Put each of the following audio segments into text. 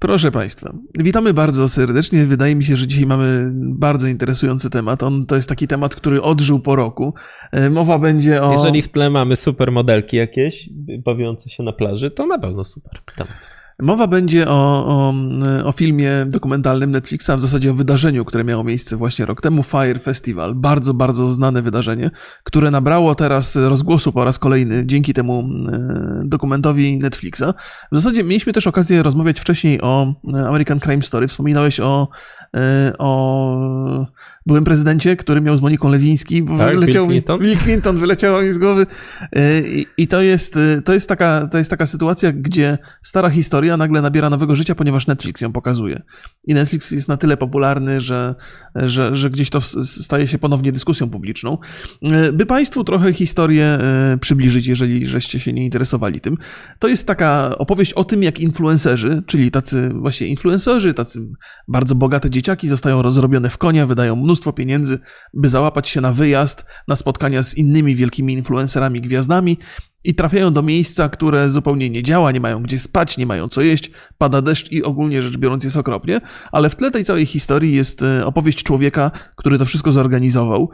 Proszę Państwa, witamy bardzo serdecznie. Wydaje mi się, że dzisiaj mamy bardzo interesujący temat. On to jest taki temat, który odżył po roku. E, mowa będzie o. Jeżeli w tle mamy super modelki jakieś bawiące się na plaży, to na pewno super temat. Mowa będzie o, o, o, filmie dokumentalnym Netflixa, w zasadzie o wydarzeniu, które miało miejsce właśnie rok temu, Fire Festival. Bardzo, bardzo znane wydarzenie, które nabrało teraz rozgłosu po raz kolejny dzięki temu e, dokumentowi Netflixa. W zasadzie mieliśmy też okazję rozmawiać wcześniej o American Crime Story. Wspominałeś o, e, o byłym prezydencie, który miał z Moniką Lewiński. Tak, wyleciał Bill Clinton. Mi, Bill Clinton wyleciało mi z głowy. E, I, I, to, jest, to, jest taka, to jest taka sytuacja, gdzie stara historia nagle nabiera nowego życia, ponieważ Netflix ją pokazuje. I Netflix jest na tyle popularny, że, że, że gdzieś to staje się ponownie dyskusją publiczną. E, by Państwu trochę historię e, przybliżyć, jeżeli żeście się nie interesowali tym, to jest taka opowieść o tym, jak influencerzy, czyli tacy właśnie influencerzy, tacy bardzo bogate dzieciaki zostają rozrobione w konia, wydają mnóstwo pieniędzy, by załapać się na wyjazd, na spotkania z innymi wielkimi influencerami, gwiazdami i trafiają do miejsca, które zupełnie nie działa, nie mają gdzie spać, nie mają co jeść, pada deszcz i ogólnie rzecz biorąc jest okropnie, ale w tle tej całej historii jest e, opowieść człowieka, który to wszystko zorganizował,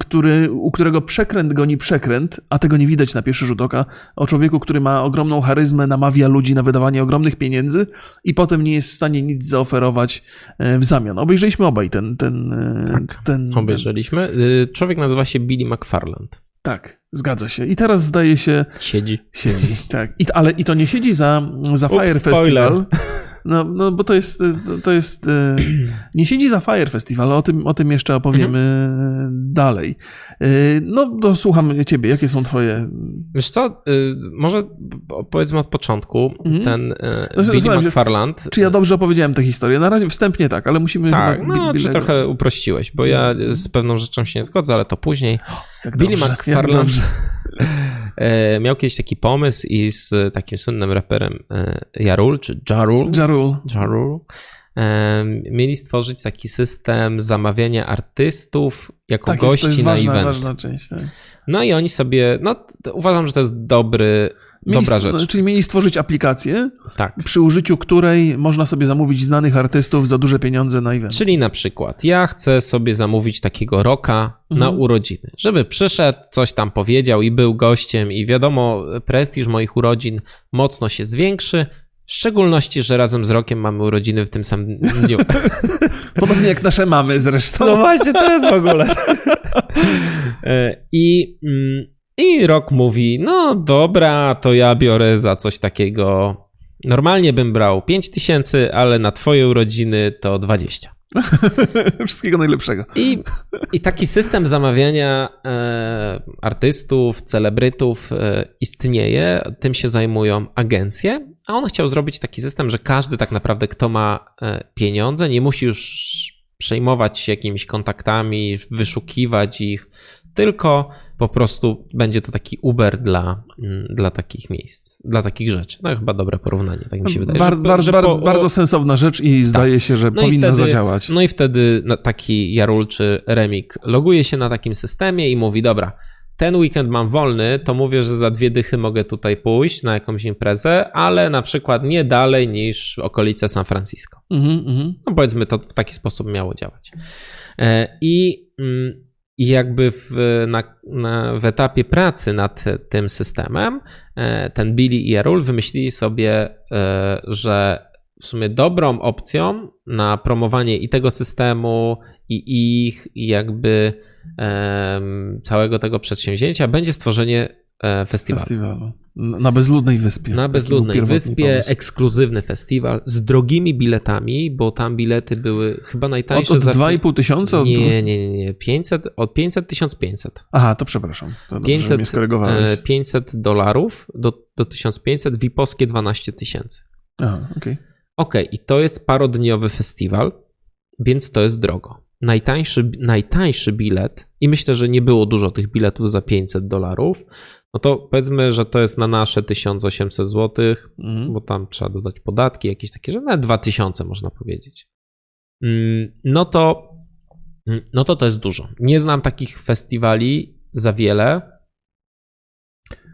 który, u którego przekręt goni przekręt, a tego nie widać na pierwszy rzut oka, o człowieku, który ma ogromną charyzmę, namawia ludzi na wydawanie ogromnych pieniędzy i potem nie jest w stanie nic zaoferować e, w zamian. Obejrzeliśmy obaj ten... ten, e, tak, ten obejrzeliśmy. Ten... Człowiek nazywa się Billy McFarland. Tak, zgadza się. I teraz zdaje się. Siedzi. Siedzi, tak. I, ale i to nie siedzi za, za Ups, Fire spoiler. Festival. No, no bo to jest, to jest. e, Nie siedzi za Fire Festival, o tym, o tym jeszcze opowiemy Mhm. dalej. E, No, to słucham ciebie. Jakie są twoje. Wiesz co, y, może powiedzmy od początku, Mhm. ten y, No, Billy się, McFarland... Czy ja dobrze opowiedziałem tę historię? Na razie wstępnie tak, ale musimy. Tak, no czy trochę uprościłeś, bo ja z pewną rzeczą się nie zgodzę, ale to później. Jak Billy dobrze, McFarland e, miał kiedyś taki pomysł i z takim słynnym raperem e, Jarul, czy Jarul, Jarul. Jarul e, mieli stworzyć taki system zamawiania artystów jako Tak, jest, gości to jest na ważna, event. ważna część. Tak. No i oni sobie, no uważam, że to jest dobry, Mieli dobra rzecz. Czyli mieli stworzyć aplikację, Tak. przy użyciu której można sobie zamówić znanych artystów za duże pieniądze na event. Czyli na przykład ja chcę sobie zamówić takiego roka na Mhm. urodziny, żeby przyszedł, coś tam powiedział i był gościem i wiadomo, prestiż moich urodzin mocno się zwiększy, w szczególności, że razem z rokiem mamy urodziny w tym samym dniu. Podobnie jak nasze mamy zresztą. No właśnie, to jest w ogóle. E, I, mm, I rok mówi, no dobra, to ja biorę za coś takiego. Normalnie bym brał 5 tysięcy, ale na twoje urodziny to 20. Wszystkiego najlepszego. I, i taki system zamawiania e, artystów, celebrytów e, istnieje, tym się zajmują agencje, a on chciał zrobić taki system, że każdy tak naprawdę, kto ma e, pieniądze, nie musi już przejmować się jakimiś kontaktami, wyszukiwać ich, tylko po prostu będzie to taki Uber dla, mm, dla takich miejsc, dla takich rzeczy. No chyba dobre porównanie, tak mi się wydaje. Bar, bar, że bar, po- bardzo sensowna rzecz i zdaje się, że no powinna wtedy, zadziałać. No i wtedy taki Jarul czy Remik loguje się na takim systemie i mówi, dobra, ten weekend mam wolny, to mówię, że za dwie dychy mogę tutaj pójść na jakąś imprezę, ale na przykład nie dalej niż okolice San Francisco. Mhm, mhm. No powiedzmy, to w taki sposób miało działać. E, I, mm, i jakby w, na, na, w etapie pracy nad tym systemem, e, ten Billy i Jarul wymyślili sobie, e, że w sumie dobrą opcją na promowanie i tego systemu, i ich, i jakby całego tego przedsięwzięcia będzie stworzenie festiwalu. Festiwalu. Na bezludnej wyspie. Na bezludnej wyspie, pomysł. ekskluzywny festiwal z drogimi biletami, bo tam bilety były chyba Od, najtańsze od za... 2,5 tysiąca? Od... Nie, nie, nie, nie. 500, od 500 1500. Aha, to przepraszam. To dobrze, że 500, mnie skorygowałeś. e, 500 dolarów do, do 1500, VIP-owskie 12 tysięcy. Aha, okej. Okej, i to jest parodniowy festiwal, więc to jest drogo. Najtańszy, najtańszy bilet, i myślę, że nie było dużo tych biletów za 500 dolarów, no to powiedzmy, że to jest na nasze 1800 zł, Mhm. bo tam trzeba dodać podatki, jakieś takie, że nawet 2000 można powiedzieć. Mm, No to, mm, no to to jest dużo. Nie znam takich festiwali za wiele,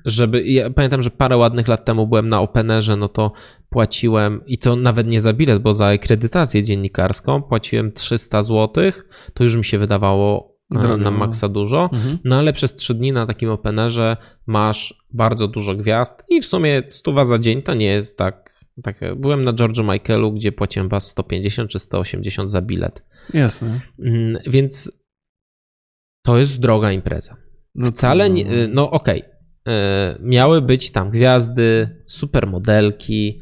żeby, ja pamiętam, że parę ładnych lat temu byłem na Openerze, no to płaciłem, i to nawet nie za bilet, bo za akredytację dziennikarską płaciłem 300 zł, to już mi się wydawało Drogo, na no. maksa dużo, Mhm. no ale przez 3 dni na takim openerze masz bardzo dużo gwiazd i w sumie stuwa za dzień to nie jest tak, tak byłem na George'u Michaelu, gdzie płaciłem was 150 czy 180 za bilet, Jasne. Mm, więc to jest droga impreza. No Wcale nie, no okej. E, Miały być tam gwiazdy, supermodelki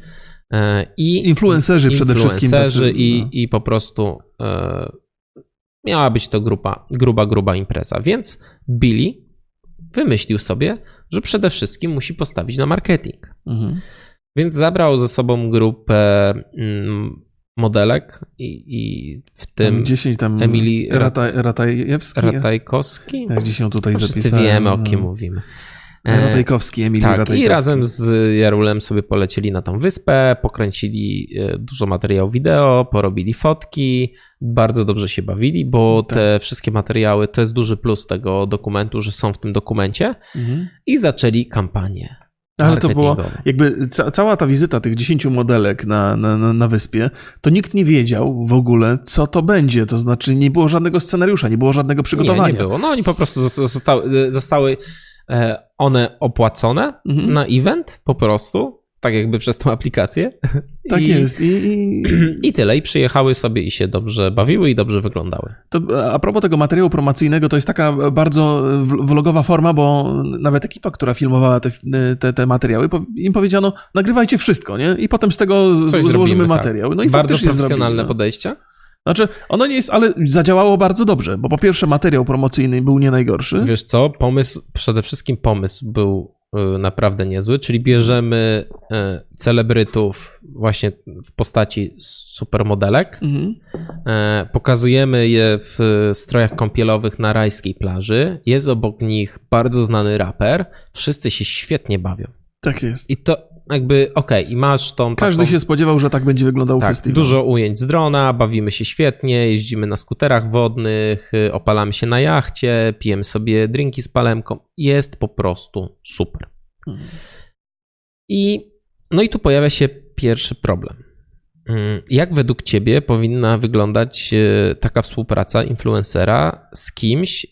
e, i Influencerzy przede wszystkim. influencerzy i, no. i po prostu e, miała być to grupa, gruba, gruba impreza. Więc Billy wymyślił sobie, że przede wszystkim musi postawić na marketing. Mhm. Więc zabrał ze sobą grupę mm, modelek i, i w tym 10 tam Emilii Rata, Ratajewski. Ratajkowski. Jak gdzieś ją tutaj Wszyscy zapisałem. wiemy, o kim no. mówimy. E, Ratajkowski, Emilii Tak, Ratajkowski. i razem z Jarulem sobie polecieli na tą wyspę, pokręcili e, dużo materiału wideo, porobili fotki, bardzo dobrze się bawili, bo Tak. te wszystkie materiały to jest duży plus tego dokumentu, że są w tym dokumencie Mhm. i zaczęli kampanię. Ale to było, jakby ca cała ta wizyta tych 10 modelek na, na, na, wyspie, to nikt nie wiedział w ogóle, co to będzie. To znaczy, nie było żadnego scenariusza, nie było żadnego przygotowania. Nie, nie było. No oni po prostu zos- zostały, zostały one opłacone Mhm. na event po prostu, tak jakby przez tą aplikację. Tak I, jest. I, i I tyle. I przyjechały sobie i się dobrze bawiły i dobrze wyglądały. to, a propos tego materiału promocyjnego, to jest taka bardzo w- vlogowa forma, bo nawet ekipa, która filmowała te, te, te materiały, im powiedziano, nagrywajcie wszystko, nie? I potem z tego z, złożymy zrobimy, tak. materiał. No i Bardzo profesjonalne zrobili, no. podejście. Znaczy, ono nie jest, ale zadziałało bardzo dobrze, bo po pierwsze materiał promocyjny był nie najgorszy. Wiesz co, pomysł, przede wszystkim pomysł był y, naprawdę niezły, czyli bierzemy y, celebrytów właśnie w postaci supermodelek, Mhm. e, pokazujemy je w strojach kąpielowych na rajskiej plaży, jest obok nich bardzo znany raper, wszyscy się świetnie bawią. Tak jest. I to jakby, okej, i masz tą Każdy taką... się spodziewał, że tak będzie wyglądał Tak, festiwal. dużo ujęć z drona, bawimy się świetnie, jeździmy na skuterach wodnych, y, opalamy się na jachcie, pijemy sobie drinki z palemką. Jest po prostu super. Mhm. I no i tu pojawia się pierwszy problem. Mm, Jak według ciebie powinna wyglądać y, taka współpraca influencera z kimś,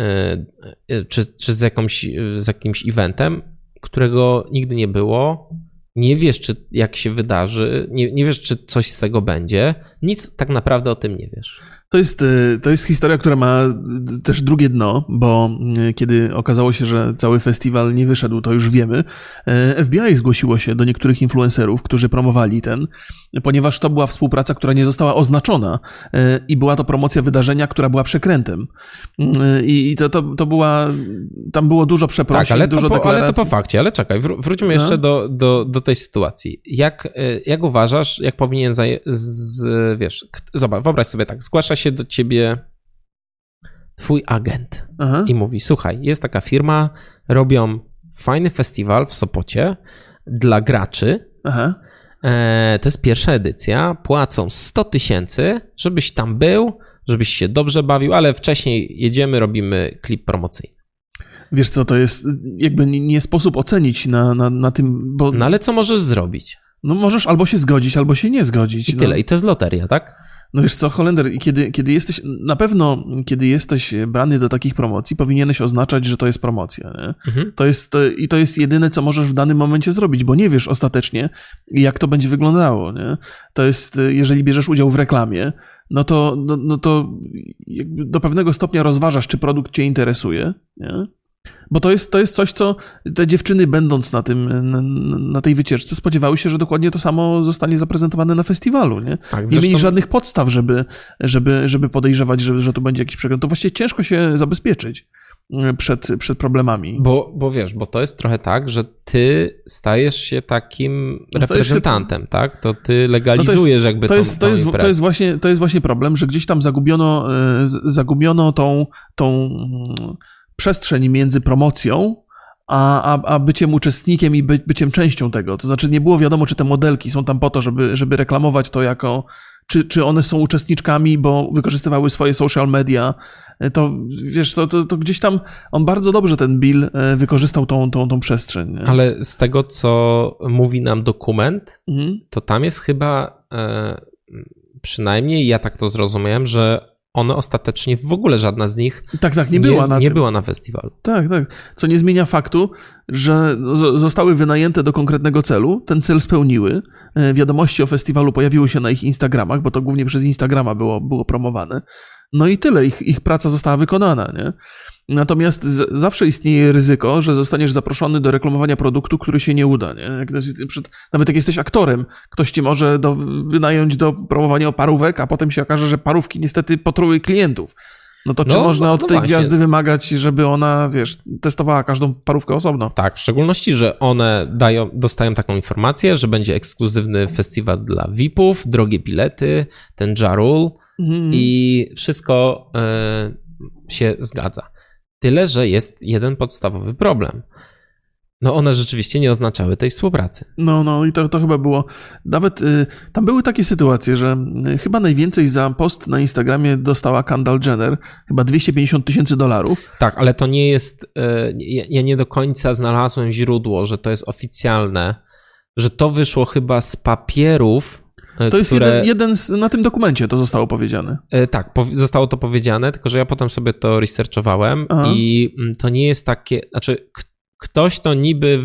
y, czy, czy z, jakąś, z jakimś eventem, którego nigdy nie było, nie wiesz, czy jak się wydarzy, nie, nie wiesz, czy coś z tego będzie, nic tak naprawdę o tym nie wiesz. To jest, y, to jest historia, która ma y, też drugie dno, bo y, kiedy okazało się, że cały festiwal nie wyszedł, to już wiemy. FBI zgłosiło się do niektórych influencerów, którzy promowali ten, ponieważ to była współpraca, która nie została oznaczona i była to promocja wydarzenia, która była przekrętem. I to, to, to była, tam było dużo przeprosin, Tak, ale to, dużo po, ale to po fakcie, ale czekaj, wró- wróćmy No. jeszcze do, do, do tej sytuacji. Jak, jak uważasz, jak powinien, z, wiesz, zobacz, wyobraź sobie tak, zgłasza się do ciebie twój agent Aha. i mówi, słuchaj, jest taka firma, robią fajny festiwal w Sopocie dla graczy, Aha. E, to jest pierwsza edycja. Płacą 100 tysięcy, żebyś tam był, żebyś się dobrze bawił, ale wcześniej jedziemy, robimy klip promocyjny. Wiesz co, to jest jakby nie, nie sposób ocenić na, na, na tym, bo No ale co możesz zrobić? no możesz albo się zgodzić, albo się nie zgodzić. I no. tyle. I to jest loteria, tak? No wiesz co, Holender, kiedy, kiedy jesteś, na pewno kiedy jesteś brany do takich promocji, powinieneś oznaczać, że to jest promocja. Nie? Mhm. To jest, to, I to jest jedyne, co możesz w danym momencie zrobić, bo nie wiesz ostatecznie, jak to będzie wyglądało. Nie? To jest, y, jeżeli bierzesz udział w reklamie, no to, no, no to do pewnego stopnia rozważasz, czy produkt cię interesuje. Nie? Bo to jest, to jest coś, co te dziewczyny, będąc na, tym, na, na tej wycieczce, spodziewały się, że dokładnie to samo zostanie zaprezentowane na festiwalu. Nie? Tak, nie zresztą- mieli żadnych podstaw, żeby, żeby, żeby podejrzewać, że, że to będzie jakiś przegląd. To właściwie ciężko się zabezpieczyć y, przed, przed problemami. Bo, bo wiesz, bo to jest trochę tak, że ty stajesz się takim się- reprezentantem, tak? To ty legalizujesz jakby to tą, jest, to, tą jest, imprezę. to, jest właśnie, to jest właśnie problem, że gdzieś tam zagubiono, z- zagubiono tą, tą przestrzeń między promocją a, a, a byciem uczestnikiem i by, byciem częścią tego. To znaczy nie było wiadomo, czy te modelki są tam po to, żeby, żeby reklamować to jako czy, czy one są uczestniczkami, bo wykorzystywały swoje social media, to wiesz, to, to, to gdzieś tam on bardzo dobrze ten Bill wykorzystał tą, tą, tą przestrzeń. Nie? Ale z tego, co mówi nam dokument, mhm. to tam jest chyba, e, przynajmniej ja tak to zrozumiałem, że one ostatecznie w ogóle żadna z nich tak, tak, nie, była, na nie była na festiwalu. Tak, tak. Co nie zmienia faktu, że zostały wynajęte do konkretnego celu, ten cel spełniły. E, wiadomości o festiwalu pojawiły się na ich Instagramach, bo to głównie przez Instagrama było, było promowane. No i tyle, ich, ich praca została wykonana, nie? Natomiast z, zawsze istnieje ryzyko, że zostaniesz zaproszony do reklamowania produktu, który się nie uda. Nie? Jak, nawet jak jesteś aktorem, ktoś ci może do, wynająć do promowania parówek, a potem się okaże, że parówki niestety potruły klientów. No to czy no, można od no tej właśnie. gwiazdy wymagać, żeby ona, wiesz, testowała każdą parówkę osobno? Tak, w szczególności, że one dają, dostają taką informację, że będzie ekskluzywny festiwal dla VIP-ów, drogie bilety, ten Jarul mhm. i wszystko y, się zgadza. Tyle, że jest jeden podstawowy problem. No one rzeczywiście nie oznaczały tej współpracy. No, no i to, to chyba było. Nawet y, tam były takie sytuacje, że y, chyba najwięcej za post na Instagramie dostała Kendall Jenner, chyba 250 tysięcy dolarów. Tak, ale to nie jest. Y, ja, ja nie do końca znalazłem źródło, że to jest oficjalne, że to wyszło chyba z papierów to jest które... jeden, jeden z, na tym dokumencie to zostało powiedziane. E, tak, po, zostało to powiedziane, tylko że ja potem sobie to researchowałem Aha. i mm, to nie jest takie, znaczy ktoś to niby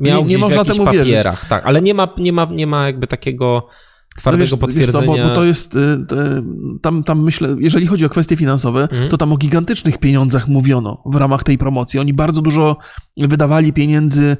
miał nie, nie można w jakichś papierach, wierzyć. tak, ale nie ma, nie ma, nie ma jakby takiego twardego no wiesz, potwierdzenia. Wiesz co, bo, bo, to jest, y, tam, tam myślę, jeżeli chodzi o kwestie finansowe, mhm. to tam o gigantycznych pieniądzach mówiono w ramach tej promocji. Oni bardzo dużo wydawali pieniędzy y,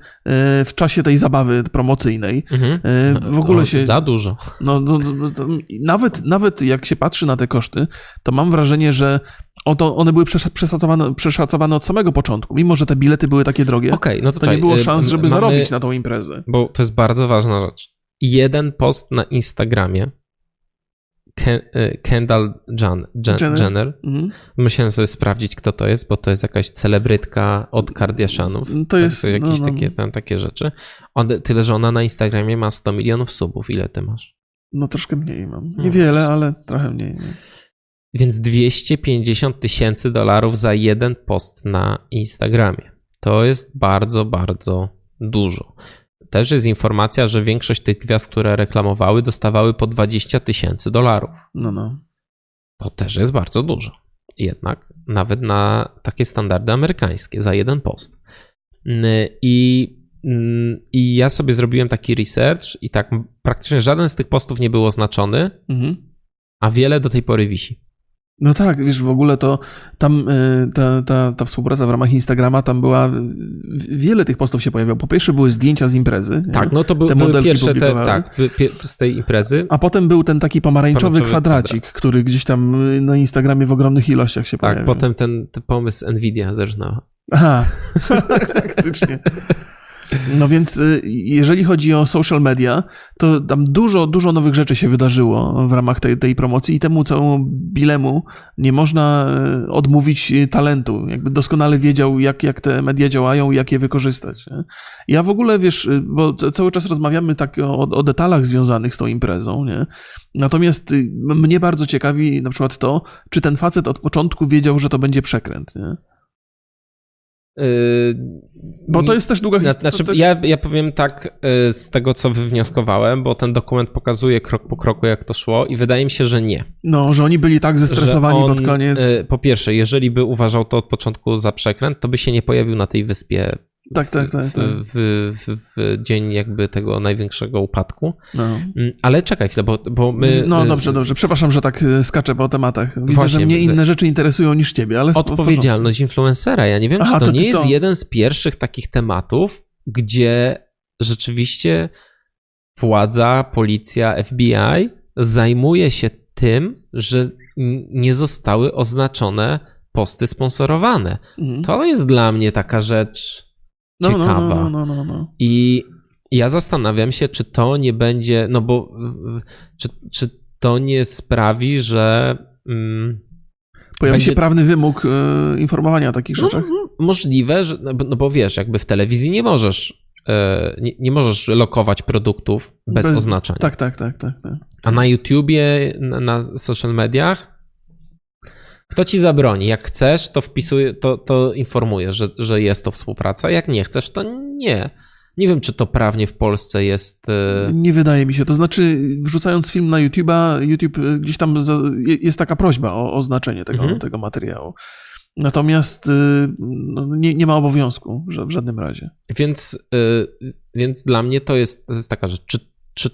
w czasie tej zabawy promocyjnej. Y, w ogóle się... Za dużo. No, no, no, no nawet, nawet jak się patrzy na te koszty, to mam wrażenie, że Oto one były przeszacowane, przeszacowane od samego początku, mimo że te bilety były takie drogie. Okay, no to, to nie było szans, żeby mamy, zarobić na tą imprezę. Bo to jest bardzo ważna rzecz jeden post na Instagramie e, Kendall Jan, Jan, Jenner. Jenner. Mhm. Musiałem sobie sprawdzić, kto to jest, bo to jest jakaś celebrytka od Kardashianów. To tak, jest jakieś no, no. Takie, tam, takie rzeczy. On, tyle, że ona na Instagramie ma 100 milionów subów. Ile ty masz? No troszkę mniej mam. No Niewiele, no, ale trochę mniej. Nie? Więc 250 tysięcy dolarów za jeden post na Instagramie. To jest bardzo, bardzo dużo też jest informacja, że większość tych gwiazd, które reklamowały, dostawały po 20 tysięcy dolarów. No, no. To też jest bardzo dużo. Jednak nawet na takie standardy amerykańskie za jeden post. I, i ja sobie zrobiłem taki research i tak praktycznie żaden z tych postów nie był oznaczony, mhm. a wiele do tej pory wisi. No tak, wiesz, w ogóle to tam e, ta, ta, ta współpraca w ramach Instagrama, tam była, wiele tych postów się pojawiało. Po pierwsze były zdjęcia z imprezy. Tak, no to były, te były pierwsze te, tak, z tej imprezy. A potem był ten taki pomarańczowy, pomarańczowy kwadracik, kwadrat. który gdzieś tam na Instagramie w ogromnych ilościach się tak, pojawił. Tak, potem ten, ten pomysł Nvidia zerżnął. Aha, faktycznie. No więc y, jeżeli chodzi o social media, to tam dużo, dużo nowych rzeczy się wydarzyło w ramach tej, tej promocji i temu całemu Bilemu nie można y, odmówić talentu. Jakby doskonale wiedział, jak, jak te media działają i jak je wykorzystać. Nie? Ja w ogóle, wiesz, y, bo cały czas rozmawiamy tak o, o detalach związanych z tą imprezą, nie? Natomiast mnie bardzo ciekawi na przykład to, czy ten facet od początku wiedział, że to będzie przekręt, nie? Yy, bo to jest też długa historia. Znaczy, też... ja, ja powiem tak yy, z tego, co wywnioskowałem, bo ten dokument pokazuje krok po kroku, jak to szło i wydaje mi się, że nie. No, że oni byli tak zestresowani on, pod koniec. Yy, po pierwsze, jeżeli by uważał to od początku za przekręt, to by się nie pojawił na tej wyspie tak, tak, tak. tak. W, w, w, dzień jakby tego największego upadku. No. Mm, ale czekaj chwilę, bo, bo my... No y, dobrze, dobrze. Przepraszam, że tak y, skaczę po tematach. Widzę, Właśnie, że mnie inne rzeczy interesują niż ciebie, ale... Odpowiedzialność influencera. Ja nie wiem, Aha, czy to, to nie jest to... jeden z pierwszych takich tematów, gdzie rzeczywiście władza, policja, FBI zajmuje się tym, że nie zostały oznaczone posty sponsorowane. Mhm. To jest dla mnie taka rzecz no, no, ciekawa. No, no, no, no, I ja zastanawiam się, czy to nie będzie, no bo czy, czy to nie sprawi, że. Mm, Pojawi będzie... się prawny wymóg y, informowania o takich rzeczach? No, możliwe, że, no, no bo wiesz, jakby w telewizji nie możesz e, nie, nie możesz lokować produktów bez, Bez- oznaczenia. Tak, tak, tak, tak. tak. A na YouTubie, na, na social mediach, kto ci zabroni? Jak chcesz, to wpisuj, to, to informujesz, że, że jest to współpraca. Jak nie chcesz, to nie. Nie wiem, czy to prawnie w Polsce jest. e, Nie wydaje mi się. To znaczy, wrzucając film na YouTube'a, YouTube y, gdzieś tam jest taka prośba o oznaczenie tego, Mhm. tego materiału. Natomiast y, no, nie, nie ma obowiązku w, ża- w żadnym razie. Więc, więc dla mnie to jest, to jest taka rzecz. Czy, czy,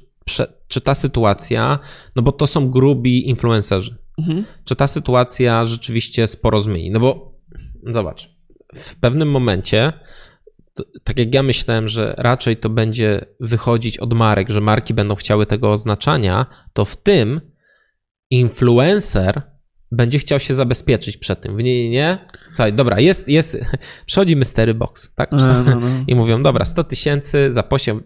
czy ta sytuacja, no bo to są grubi influencerzy, Mhm. czy ta sytuacja rzeczywiście sporo zmieni? No bo zobacz, w pewnym momencie, to, tak jak ja myślałem, że raczej to będzie wychodzić od marek, że marki będą chciały tego oznaczania, to w tym influencer będzie chciał się zabezpieczyć przed tym. Nie, nie, nie. Słuchaj, dobra, jest, jest, przychodzi Mystery Box, tak? E, no, no. I mówią, dobra, 100 tysięcy za posiem,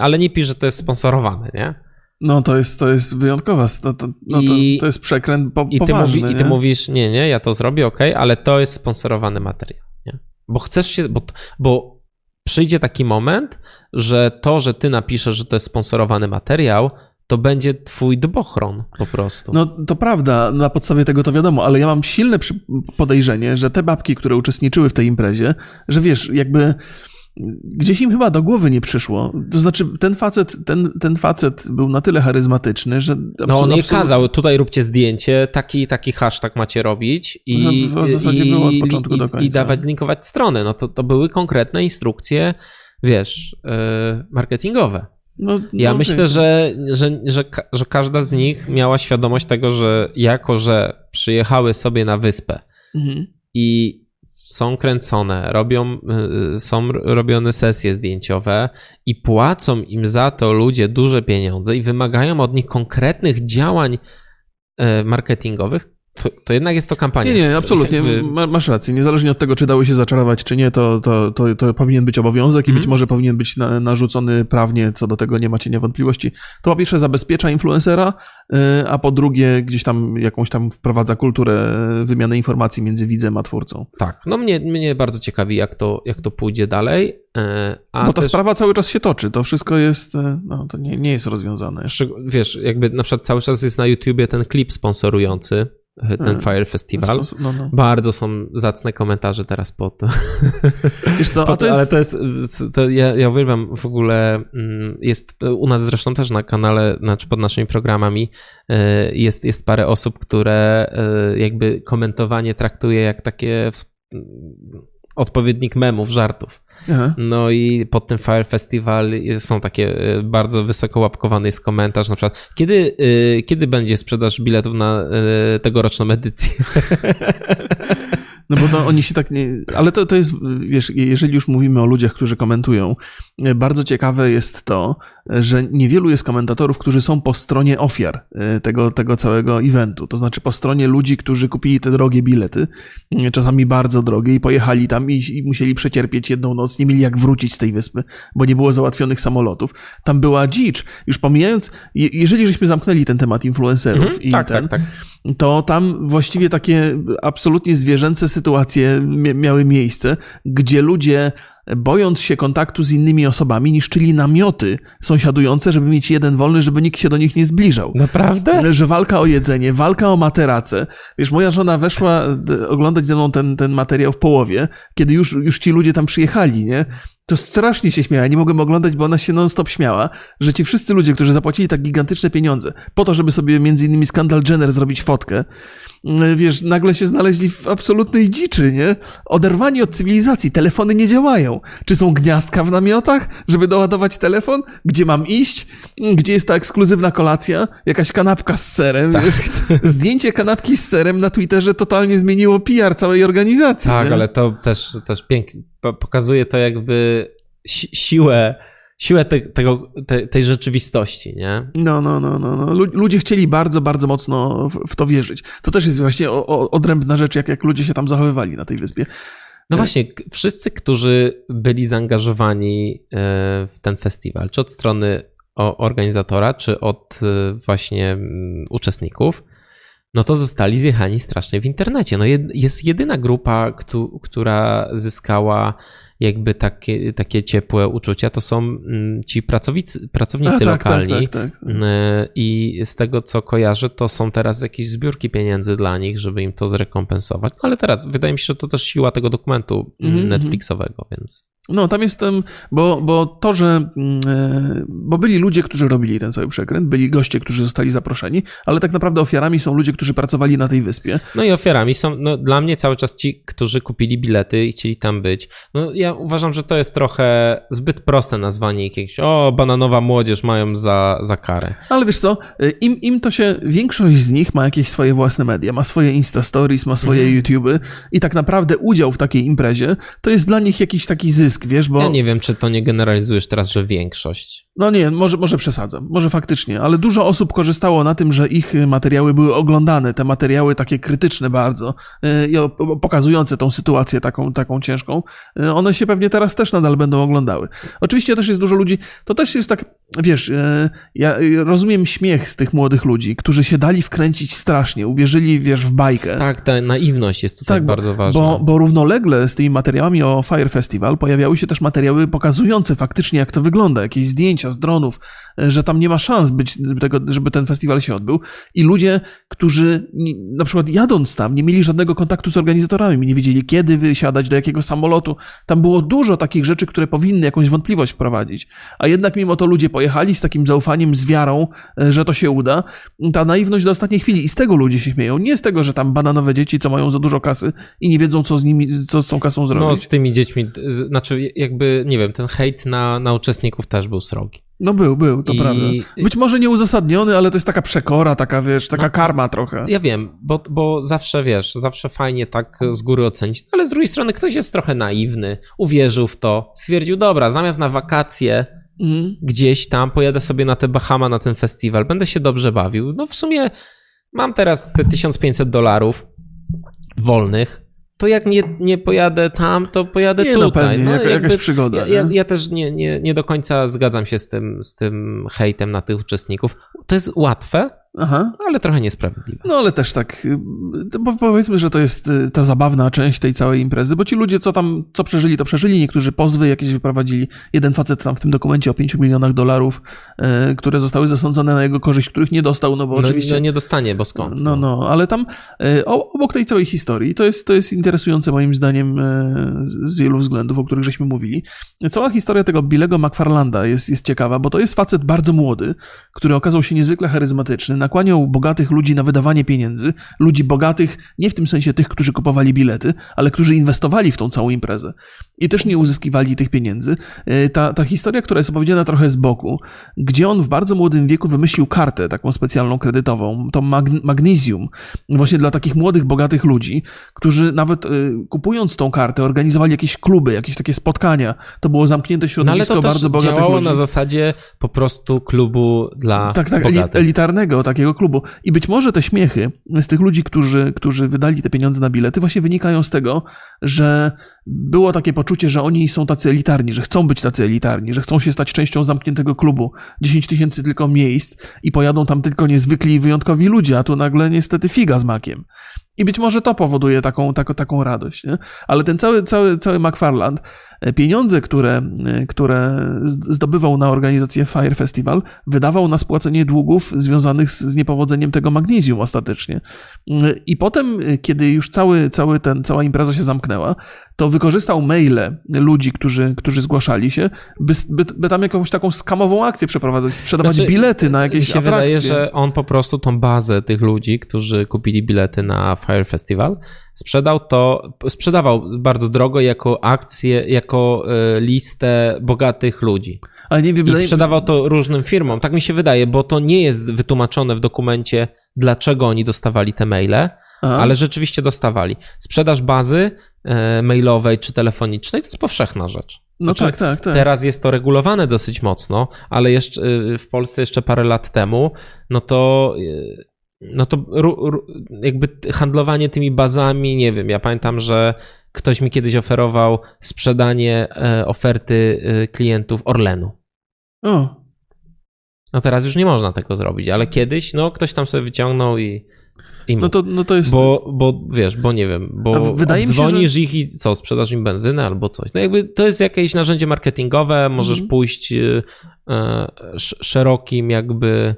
ale nie pisz, że to jest sponsorowane, nie? No to jest, to jest wyjątkowa. To, to, no, to, I- to jest przekręt po, I ty, poważny. mówi, I ty mówisz, nie, nie, ja to zrobię, ok, ale to jest sponsorowany materiał, nie? Bo chcesz się, bo, bo przyjdzie taki moment, że to, że ty napiszesz, że to jest sponsorowany materiał, to będzie twój dbochron po prostu. No to prawda, na podstawie tego to wiadomo, ale ja mam silne podejrzenie, że te babki, które uczestniczyły w tej imprezie, że wiesz, jakby gdzieś im chyba do głowy nie przyszło. To znaczy, ten facet, ten, ten facet był na tyle charyzmatyczny, że. No on absolut- nie kazał, tutaj róbcie zdjęcie, taki taki hashtag macie robić i, Że w zasadzie i, było od początku i, do i końca. dawać, linkować strony. No to, to były konkretne instrukcje, wiesz, yy, marketingowe. No, Ja no, myślę, okej. że, że, że, że każda z nich miała świadomość tego, że jako, że przyjechały sobie na wyspę Mhm. i są kręcone, robią, y, są r- robione sesje zdjęciowe i płacą im za to ludzie duże pieniądze i wymagają od nich konkretnych działań e, marketingowych, to, to jednak jest to kampania. Nie, nie, absolutnie. Jakby- Ma, masz rację. Niezależnie od tego, czy dały się zaczarować, czy nie, to, to, to, to powinien być obowiązek i Mhm. być może powinien być na, narzucony prawnie, co do tego nie macie wątpliwości. To po pierwsze zabezpiecza influencera, y, a po drugie gdzieś tam jakąś tam wprowadza kulturę y, wymiany informacji między widzem a twórcą. Tak, no mnie, mnie bardzo ciekawi, jak to, jak to pójdzie dalej. e, A Bo ta też... sprawa cały czas się toczy. To wszystko jest, y, no to nie, nie jest rozwiązane. Wiesz, jakby na przykład cały czas jest na YouTubie ten klip sponsorujący ten Hmm. Fire Festival. No, no. Bardzo są zacne komentarze teraz pod to. Wiesz co, a pod to jest... Ale to jest, to ja, ja uwielbiam w ogóle, mm, jest u nas zresztą też na kanale, znaczy pod naszymi programami e, jest, jest parę osób, które e, jakby komentowanie traktuje jak takie ws- odpowiednik memów, żartów. Aha. No i pod tym Fire Festival są takie e, bardzo wysoko łapkowany jest komentarz, na przykład kiedy, e, kiedy będzie sprzedaż biletów na e, tegoroczną edycję? No bo to oni się tak nie. Ale to, to jest, wiesz, jeżeli już mówimy o ludziach, którzy komentują, bardzo ciekawe jest to, że niewielu jest komentatorów, którzy są po stronie ofiar e, tego, tego całego eventu. To znaczy po stronie ludzi, którzy kupili te drogie bilety, e, czasami bardzo drogie, i pojechali tam i, i musieli przecierpieć jedną noc, nie mieli jak wrócić z tej wyspy, bo nie było załatwionych samolotów. Tam była dzicz. Już pomijając, je, jeżeli żeśmy zamknęli ten temat influencerów Mhm, i tak, ten, tak, tak. To tam właściwie takie absolutnie zwierzęce sytuacje mia- miały miejsce, gdzie ludzie, bojąc się kontaktu z innymi osobami, niszczyli namioty sąsiadujące, żeby mieć jeden wolny, żeby nikt się do nich nie zbliżał. Naprawdę? Że walka o jedzenie, walka o materace. Wiesz, moja żona weszła oglądać ze mną ten, ten materiał w połowie, kiedy już, już ci ludzie tam przyjechali, nie? To strasznie się śmiała. Nie mogłem oglądać, bo ona się non-stop śmiała, że ci wszyscy ludzie, którzy zapłacili tak gigantyczne pieniądze po to, żeby sobie między innymi skandal Jenner zrobić fotkę, wiesz, nagle się znaleźli w absolutnej dziczy, nie? Oderwani od cywilizacji, telefony nie działają. Czy są gniazdka w namiotach, żeby doładować telefon? Gdzie mam iść? Mm, Gdzie jest ta ekskluzywna kolacja? Jakaś kanapka z serem? Tak. Wiesz, zdjęcie kanapki z serem na Twitterze totalnie zmieniło PR całej organizacji. Tak, nie? ale to też, też pięknie po- pokazuje to jakby si- siłę, siłę te, tego, te, tej rzeczywistości, nie? No, no, no, no. no. Lu- Ludzie chcieli bardzo, bardzo mocno w, w to wierzyć. To też jest właśnie o, o, odrębna rzecz, jak, jak ludzie się tam zachowywali na tej wyspie. No właśnie, wszyscy, którzy byli zaangażowani e, w ten festiwal, czy od strony organizatora, czy od e, właśnie uczestników, no to zostali zjechani strasznie w internecie. No jest jedyna grupa, któ, która zyskała jakby takie, takie ciepłe uczucia, to są mm, ci pracownicy, pracownicy A, tak, lokalni. tak, tak, tak. Y, I z tego co kojarzę, to są teraz jakieś zbiórki pieniędzy dla nich, żeby im to zrekompensować. No ale teraz wydaje mi się, że to też siła tego dokumentu Mhm, Netflixowego, więc. No, tam jestem, bo, bo to, że. mm, e, Bo byli ludzie, którzy robili ten cały przekręt, byli goście, którzy zostali zaproszeni, ale tak naprawdę ofiarami są ludzie, którzy pracowali na tej wyspie. No i ofiarami są, no dla mnie cały czas ci, którzy kupili bilety i chcieli tam być. No ja uważam, że to jest trochę zbyt proste nazwanie jakiegoś, o, bananowa młodzież mają za, za karę. Ale wiesz co, e, im, im to się, większość z nich ma jakieś swoje własne media, ma swoje Insta Stories, ma swoje Mhm. YouTube'y i tak naprawdę udział w takiej imprezie to jest dla nich jakiś taki zysk, wiesz, bo. Ja nie wiem, czy to nie generalizujesz teraz, że większość. No nie, może, może przesadzam, może faktycznie, ale dużo osób korzystało na tym, że ich y, materiały były oglądane, te materiały takie krytyczne bardzo y, o- pokazujące tą sytuację taką, taką ciężką, y, one się pewnie teraz też nadal będą oglądały. Oczywiście też jest dużo ludzi, to też jest tak, wiesz, y, ja rozumiem śmiech z tych młodych ludzi, którzy się dali wkręcić strasznie, uwierzyli, wiesz, w bajkę. Tak, ta naiwność jest tutaj Tak, bardzo ważna. Bo, bo równolegle z tymi materiałami o Fire Festival pojawiały się też materiały pokazujące faktycznie, jak to wygląda, jakieś zdjęcia z dronów, e, że tam nie ma szans być tego, żeby ten festiwal się odbył. I ludzie, którzy na przykład jadąc tam, nie mieli żadnego kontaktu z organizatorami, nie wiedzieli kiedy wysiadać, do jakiego samolotu. Tam było dużo takich rzeczy, które powinny jakąś wątpliwość wprowadzić. A jednak mimo to ludzie pojechali z takim zaufaniem, z wiarą, e, że to się uda. Ta naiwność do ostatniej chwili i z tego ludzie się śmieją. Nie z tego, że tam bananowe dzieci, co mają za dużo kasy i nie wiedzą, co z nimi, co z tą kasą No, zrobić. z tymi dziećmi, znaczy jakby, nie wiem, ten hejt na, na uczestników też był srogi. No był, był, to I- prawda. Być może nieuzasadniony, ale to jest taka przekora, taka wiesz, taka No. karma trochę. Ja wiem, bo, bo zawsze wiesz, zawsze fajnie tak z góry ocenić, ale z drugiej strony ktoś jest trochę naiwny, uwierzył w to, stwierdził, dobra, zamiast na wakacje Mhm. gdzieś tam pojadę sobie na te Bahama, na ten festiwal, będę się dobrze bawił. No w sumie mam teraz te 1500 dolarów wolnych, to jak nie, nie pojadę tam, to pojadę Nie, no tutaj. pewnie, jaka- jakaś przygoda, Ja, ja, ja też nie, nie, nie do końca zgadzam się z tym, z tym hejtem na tych uczestników. To jest łatwe, Aha. ale trochę niesprawiedliwe. No ale też tak, y, to po- powiedzmy, że to jest y, ta zabawna część tej całej imprezy, bo ci ludzie, co tam, co przeżyli, to przeżyli, niektórzy pozwy jakieś wyprowadzili. Jeden facet tam w tym dokumencie o 5 milionach dolarów, y, które zostały zasądzone na jego korzyść, których nie dostał, no bo No, oczywiście... no nie dostanie, bo skąd? No, no, ale tam obok tej całej historii, to jest, to jest interesujące moim zdaniem z wielu względów, o których żeśmy mówili. Cała historia tego Billego McFarlanda jest, jest ciekawa, bo to jest facet bardzo młody, który okazał się niezwykle charyzmatyczny, nakłaniał bogatych ludzi na wydawanie pieniędzy, ludzi bogatych nie w tym sensie tych, którzy kupowali bilety, ale którzy inwestowali w tą całą imprezę i też nie uzyskiwali tych pieniędzy. E, Ta, ta historia, która jest opowiedziana trochę z boku, gdzie on w bardzo młodym wieku wymyślił kartę taką specjalną kredytową, to mag- magnesium, właśnie dla takich młodych, bogatych ludzi, którzy nawet y, kupując tą kartę organizowali jakieś kluby, jakieś takie spotkania. To było zamknięte No ale środowisko to bardzo bogatych działało ludzi. na zasadzie po prostu klubu dla Tak, tak, bogatych. elitarnego takiego klubu. I być może te śmiechy z tych ludzi, którzy, którzy wydali te pieniądze na bilety, właśnie wynikają z tego, że było takie poczucie, że oni są tacy elitarni, że chcą być tacy elitarni, że chcą się stać częścią zamkniętego klubu. 10 tysięcy tylko miejsc i pojadą tam tylko niezwykli i wyjątkowi ludzie, a tu nagle niestety figa z makiem. I być może to powoduje taką, taką, taką radość. Nie? Ale ten cały, cały, cały McFarland, e, pieniądze, które, e, które zdobywał na organizację Fire Festival, wydawał na spłacenie długów związanych z, niepowodzeniem tego magnesium ostatecznie. Mm, I potem, e, kiedy już cały, cały ten, cała impreza się zamknęła, to wykorzystał maile ludzi, którzy, którzy zgłaszali się, by, by, by tam jakąś taką skamową akcję przeprowadzać, sprzedawać Znaczy, bilety na jakieś się atrakcje. wydaje, że on po prostu tą bazę tych ludzi, którzy kupili bilety na Fire Festival, sprzedał to, sprzedawał bardzo drogo jako akcję, jako e, listę bogatych ludzi. Ale nie wiem, I sprzedawał to różnym firmom. Tak mi się wydaje, bo to nie jest wytłumaczone w dokumencie, dlaczego oni dostawali te maile, Aha. ale rzeczywiście dostawali. Sprzedaż bazy e, mailowej czy telefonicznej to jest powszechna rzecz. No Znaczy, tak, tak, tak. Teraz jest to regulowane dosyć mocno, ale jeszcze y, w Polsce jeszcze parę lat temu, no to no to jakby handlowanie tymi bazami, nie wiem, ja pamiętam, że ktoś mi kiedyś oferował sprzedanie e, oferty e, klientów Orlenu. O, No teraz już nie można tego zrobić, ale kiedyś, no ktoś tam sobie wyciągnął i Im. No to, no to jest... Bo, bo wiesz, bo nie wiem, bo wydaje dzwonisz że- ich i co, sprzedasz im benzynę albo coś. No jakby to jest jakieś narzędzie marketingowe, możesz Mhm. pójść e, sz- szerokim jakby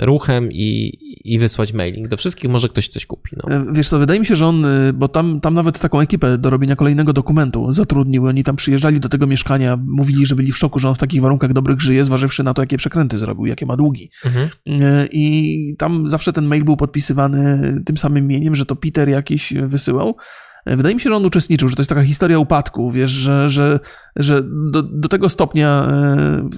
ruchem i, i wysłać mailing do wszystkich, może ktoś coś kupi. No. E, Wiesz co, wydaje mi się, że on, y, bo tam, tam nawet taką ekipę do robienia kolejnego dokumentu zatrudnił. Oni tam przyjeżdżali do tego mieszkania, mówili, że byli w szoku, że on w takich warunkach dobrych żyje, zważywszy na to, jakie przekręty zrobił, jakie ma długi. Mhm. E, I tam zawsze ten mail był podpisywany tym samym imieniem, że to Peter jakiś wysyłał. E, Wydaje mi się, że on uczestniczył, że to jest taka historia upadku, wiesz, że, że, że do, do tego stopnia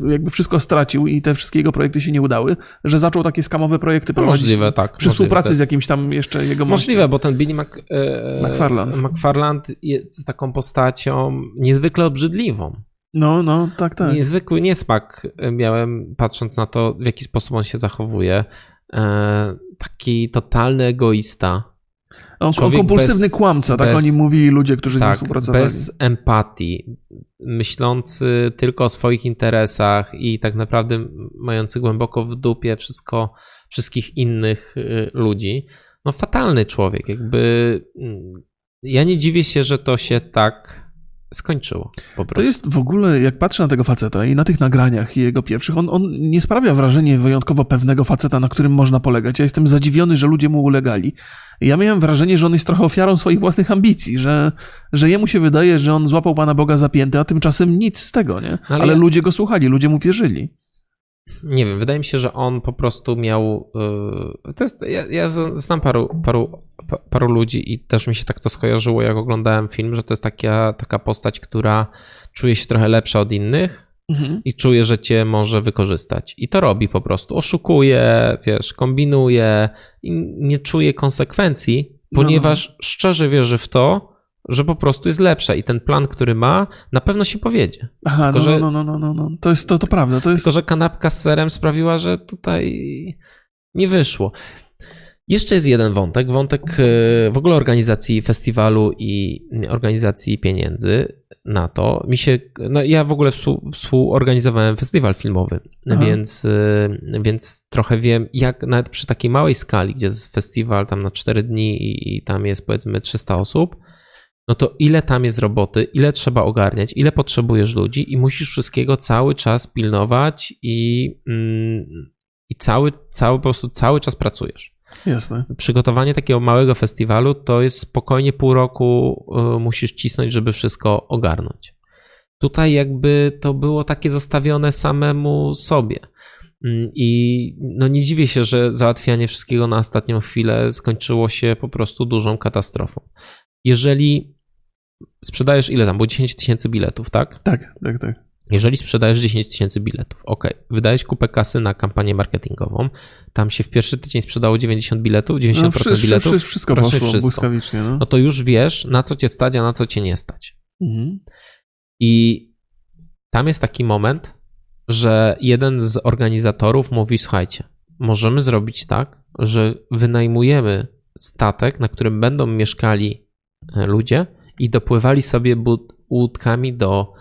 e, jakby wszystko stracił i te wszystkie jego projekty się nie udały, że zaczął takie skamowe projekty No, prowadzić możliwe, tak. przy współpracy to z jest- jakimś tam jeszcze jego Możliwe, bo ten Billy Mac, e, McFarland. McFarland jest taką postacią niezwykle obrzydliwą. No, no, tak, tak. Niezwykły niesmak miałem, patrząc na to, w jaki sposób on się zachowuje. E, taki totalny egoista. On, on człowiek kompulsywny bez- kłamca, tak bez- oni mówili ludzie, którzy Tak, współpracowali. bez empatii, myślący tylko o swoich interesach i tak naprawdę mający głęboko w dupie wszystko, wszystkich innych y, ludzi. No fatalny człowiek, jakby mm, ja nie dziwię się, że to się tak skończyło. To jest w ogóle, jak patrzę na tego faceta i na tych nagraniach i jego pierwszych, on, on nie sprawia wrażenia wyjątkowo pewnego faceta, na którym można polegać. Ja jestem zadziwiony, że ludzie mu ulegali. Ja miałem wrażenie, że on jest trochę ofiarą swoich własnych ambicji, że, że jemu się wydaje, że on złapał Pana Boga za pięty, a tymczasem nic z tego, nie? ale Ale ja- ludzie go słuchali, ludzie mu wierzyli. Nie wiem, wydaje mi się, że on po prostu miał. Yy, to jest, ja, ja znam paru, paru, pa- paru ludzi i też mi się tak to skojarzyło, jak oglądałem film, że to jest taka, taka postać, która czuje się trochę lepsza od innych Mhm. i czuje, że cię może wykorzystać. I to robi po prostu. Oszukuje, wiesz, kombinuje i nie czuje konsekwencji, No, ponieważ szczerze wierzy w to, że po prostu jest lepsza i ten plan, który ma, na pewno się powiedzie. Aha, Tylko, no, że- no, no, no, no, no. To jest to, to prawda. To jest... Tylko, że kanapka z serem sprawiła, że tutaj nie wyszło. Jeszcze jest jeden wątek, wątek e, w ogóle organizacji festiwalu i organizacji pieniędzy na to. Mi się, no ja w ogóle współ, współorganizowałem festiwal filmowy, Aha. więc, e, więc trochę wiem, jak nawet przy takiej małej skali, gdzie jest festiwal tam na 4 dni i, i tam jest powiedzmy 300 osób, no to ile tam jest roboty, ile trzeba ogarniać, ile potrzebujesz ludzi i musisz wszystkiego cały czas pilnować i, mm, i cały, cały, po prostu cały czas pracujesz. Jasne. Przygotowanie takiego małego festiwalu to jest spokojnie pół roku y, musisz cisnąć, żeby wszystko ogarnąć. Tutaj jakby to było takie zostawione samemu sobie. Mm, I no nie dziwię się, że załatwianie wszystkiego na ostatnią chwilę skończyło się po prostu dużą katastrofą. Jeżeli sprzedajesz ile tam, było 10 tysięcy biletów, tak? Tak, tak, tak. Jeżeli sprzedajesz 10 tysięcy biletów, ok, wydajesz kupę kasy na kampanię marketingową, tam się w pierwszy tydzień sprzedało 90 biletów, 90% No, wszy- biletów, wszy- wszystko poszło wszystko. błyskawicznie. No. no to już wiesz, na co cię stać, a na co cię nie stać. Mhm. I tam jest taki moment, że jeden z organizatorów mówi: Słuchajcie, możemy zrobić tak, że wynajmujemy statek, na którym będą mieszkali e, ludzie i dopływali sobie łódkami do,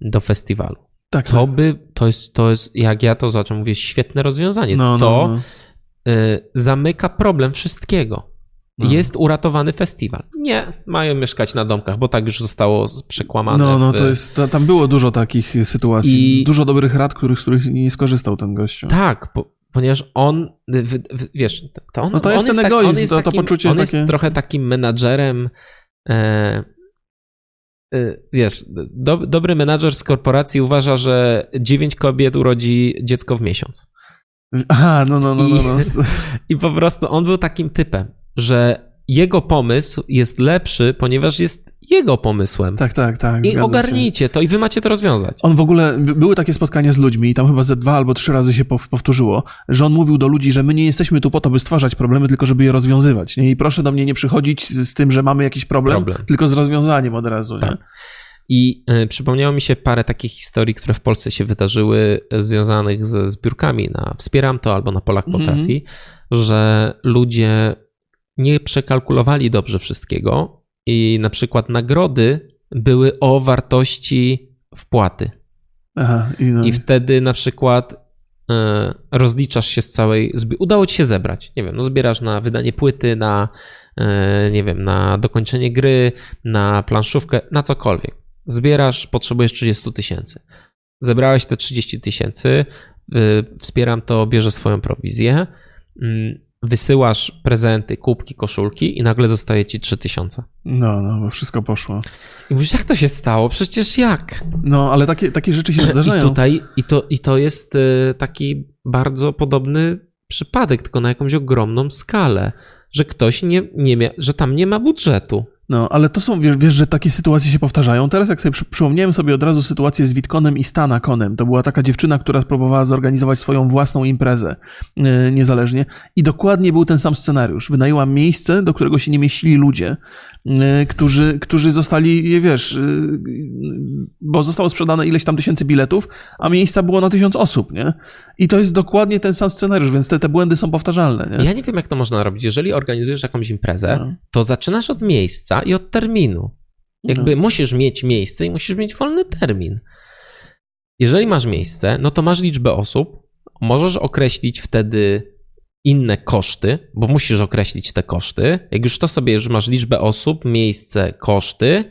do festiwalu. Tak, To tak. by, to jest, to jest, jak ja to zacząłem, mówię, świetne rozwiązanie. No, no, to no. y, zamyka problem wszystkiego. No. Jest uratowany festiwal. Nie, mają mieszkać na domkach, bo tak już zostało przekłamane. No, no, w, to jest, to, tam było dużo takich sytuacji. I- Dużo dobrych rad, których, z których nie skorzystał ten gościu. Tak, po, ponieważ on, w, w, wiesz, to on, No to on jest ten tak- egoizm, on jest to- to takim, poczucie On takie- jest trochę takim menadżerem, wiesz, do, dobry menadżer z korporacji uważa, że dziewięć kobiet urodzi dziecko w miesiąc. Aha, no, no, no, no. I- no. I po prostu on był takim typem, że jego pomysł jest lepszy, ponieważ jest jego pomysłem. Tak, tak, tak. I zgadza się. ogarnijcie to i wy macie to rozwiązać. On w ogóle, by- były takie spotkania z ludźmi i tam chyba ze dwa albo trzy razy się pow- powtórzyło, że on mówił do ludzi, że my nie jesteśmy tu po to, by stwarzać problemy, tylko żeby je rozwiązywać. Nie? I proszę do mnie nie przychodzić z, z tym, że mamy jakiś problem, Problem. tylko z rozwiązaniem od razu. Nie? Tak. I y, przypomniało mi się parę takich historii, które w Polsce się wydarzyły, y, związanych ze zbiórkami na Wspieram to albo na Polak Mhm. Potrafi, że ludzie nie przekalkulowali dobrze wszystkiego i na przykład nagrody były o wartości wpłaty. Aha, i no. I wtedy na przykład e, rozliczasz się z całej. Udało ci się zebrać. Nie wiem, no zbierasz na wydanie płyty, na e, nie wiem, na dokończenie gry, na planszówkę, na cokolwiek. Zbierasz, potrzebujesz 30 tysięcy. Zebrałeś te 30 tysięcy, wspieram to, bierze swoją prowizję mm, wysyłasz prezenty, kubki, koszulki i nagle zostaje ci 3000. No, no, bo wszystko poszło. I mówisz, jak to się stało? Przecież jak? No, ale takie, takie rzeczy się zdarzają. I tutaj, i to, i to jest y, taki bardzo podobny przypadek, tylko na jakąś ogromną skalę, że ktoś nie, nie mia, że tam nie ma budżetu. No, ale to są, wiesz, wiesz, że takie sytuacje się powtarzają. Teraz jak sobie przy, przypomniałem sobie od razu sytuację z Witkonem i Stanakonem. To była taka dziewczyna, która spróbowała zorganizować swoją własną imprezę yy, niezależnie i dokładnie był ten sam scenariusz. Wynajęła miejsce, do którego się nie mieścili ludzie, którzy, którzy zostali, wiesz, yy, bo zostało sprzedane ileś tam tysięcy biletów, a miejsca było na tysiąc osób, nie? I to jest dokładnie ten sam scenariusz, więc te, te błędy są powtarzalne, nie? Ja nie wiem, jak to można robić. Jeżeli organizujesz jakąś imprezę, no. to zaczynasz od miejsca, i od terminu. Jakby no. musisz mieć miejsce i musisz mieć wolny termin. Jeżeli masz miejsce, no to masz liczbę osób, możesz określić wtedy inne koszty, bo musisz określić te koszty. Jak już to sobie, że masz liczbę osób, miejsce, koszty,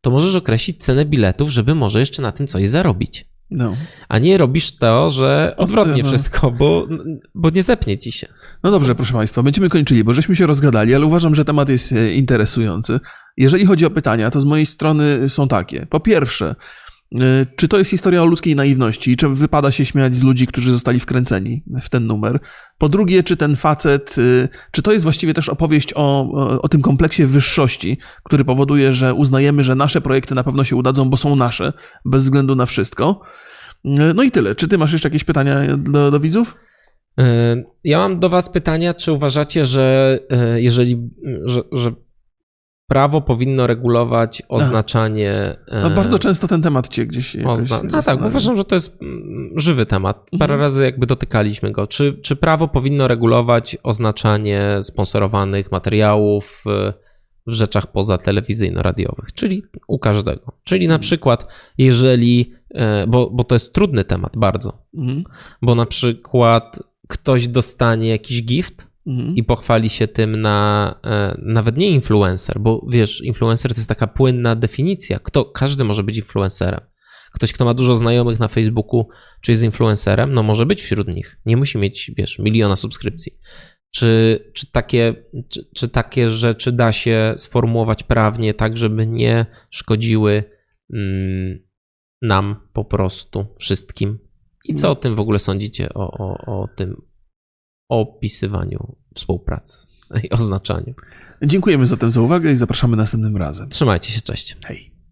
to możesz określić cenę biletów, żeby może jeszcze na tym coś zarobić. No. A nie robisz to, że odwrotnie no. wszystko, bo, bo nie zepnie ci się. No dobrze, proszę Państwa, będziemy kończyli, bo żeśmy się rozgadali, ale uważam, że temat jest e, interesujący. Jeżeli chodzi o pytania, to z mojej strony są takie. Po pierwsze, czy to jest historia o ludzkiej naiwności i czy wypada się śmiać z ludzi, którzy zostali wkręceni w ten numer? Po drugie, czy ten facet, e, czy to jest właściwie też opowieść o, o tym kompleksie wyższości, który powoduje, że uznajemy, że nasze projekty na pewno się udadzą, bo są nasze, bez względu na wszystko? No i tyle. Czy ty masz jeszcze jakieś pytania do, do widzów? E, ja mam do Was pytania, czy uważacie, że e, jeżeli, że, że prawo powinno regulować oznaczanie. E, no, bardzo często ten temat cię gdzieś. Ozna... No tak, uważam, że to jest mm, żywy temat. Parę mhm. razy jakby dotykaliśmy go. Czy, czy prawo powinno regulować oznaczanie sponsorowanych materiałów w rzeczach poza telewizyjno-radiowych, czyli u każdego. Czyli na mhm. przykład, jeżeli, bo, bo to jest trudny temat bardzo, mhm. bo na przykład ktoś dostanie jakiś gift mhm. i pochwali się tym na e, nawet nie influencer, bo wiesz, influencer to jest taka płynna definicja. Kto, każdy może być influencerem. Ktoś, kto ma dużo znajomych na Facebooku, czy jest influencerem, no może być wśród nich. Nie musi mieć, wiesz, miliona subskrypcji. Czy, czy, takie, czy, czy takie rzeczy da się sformułować prawnie tak, żeby nie szkodziły mm, nam po prostu wszystkim? I co o tym w ogóle sądzicie, o, o, o tym opisywaniu współpracy i oznaczaniu? Dziękujemy zatem za uwagę i zapraszamy następnym razem. Trzymajcie się, cześć. Hej.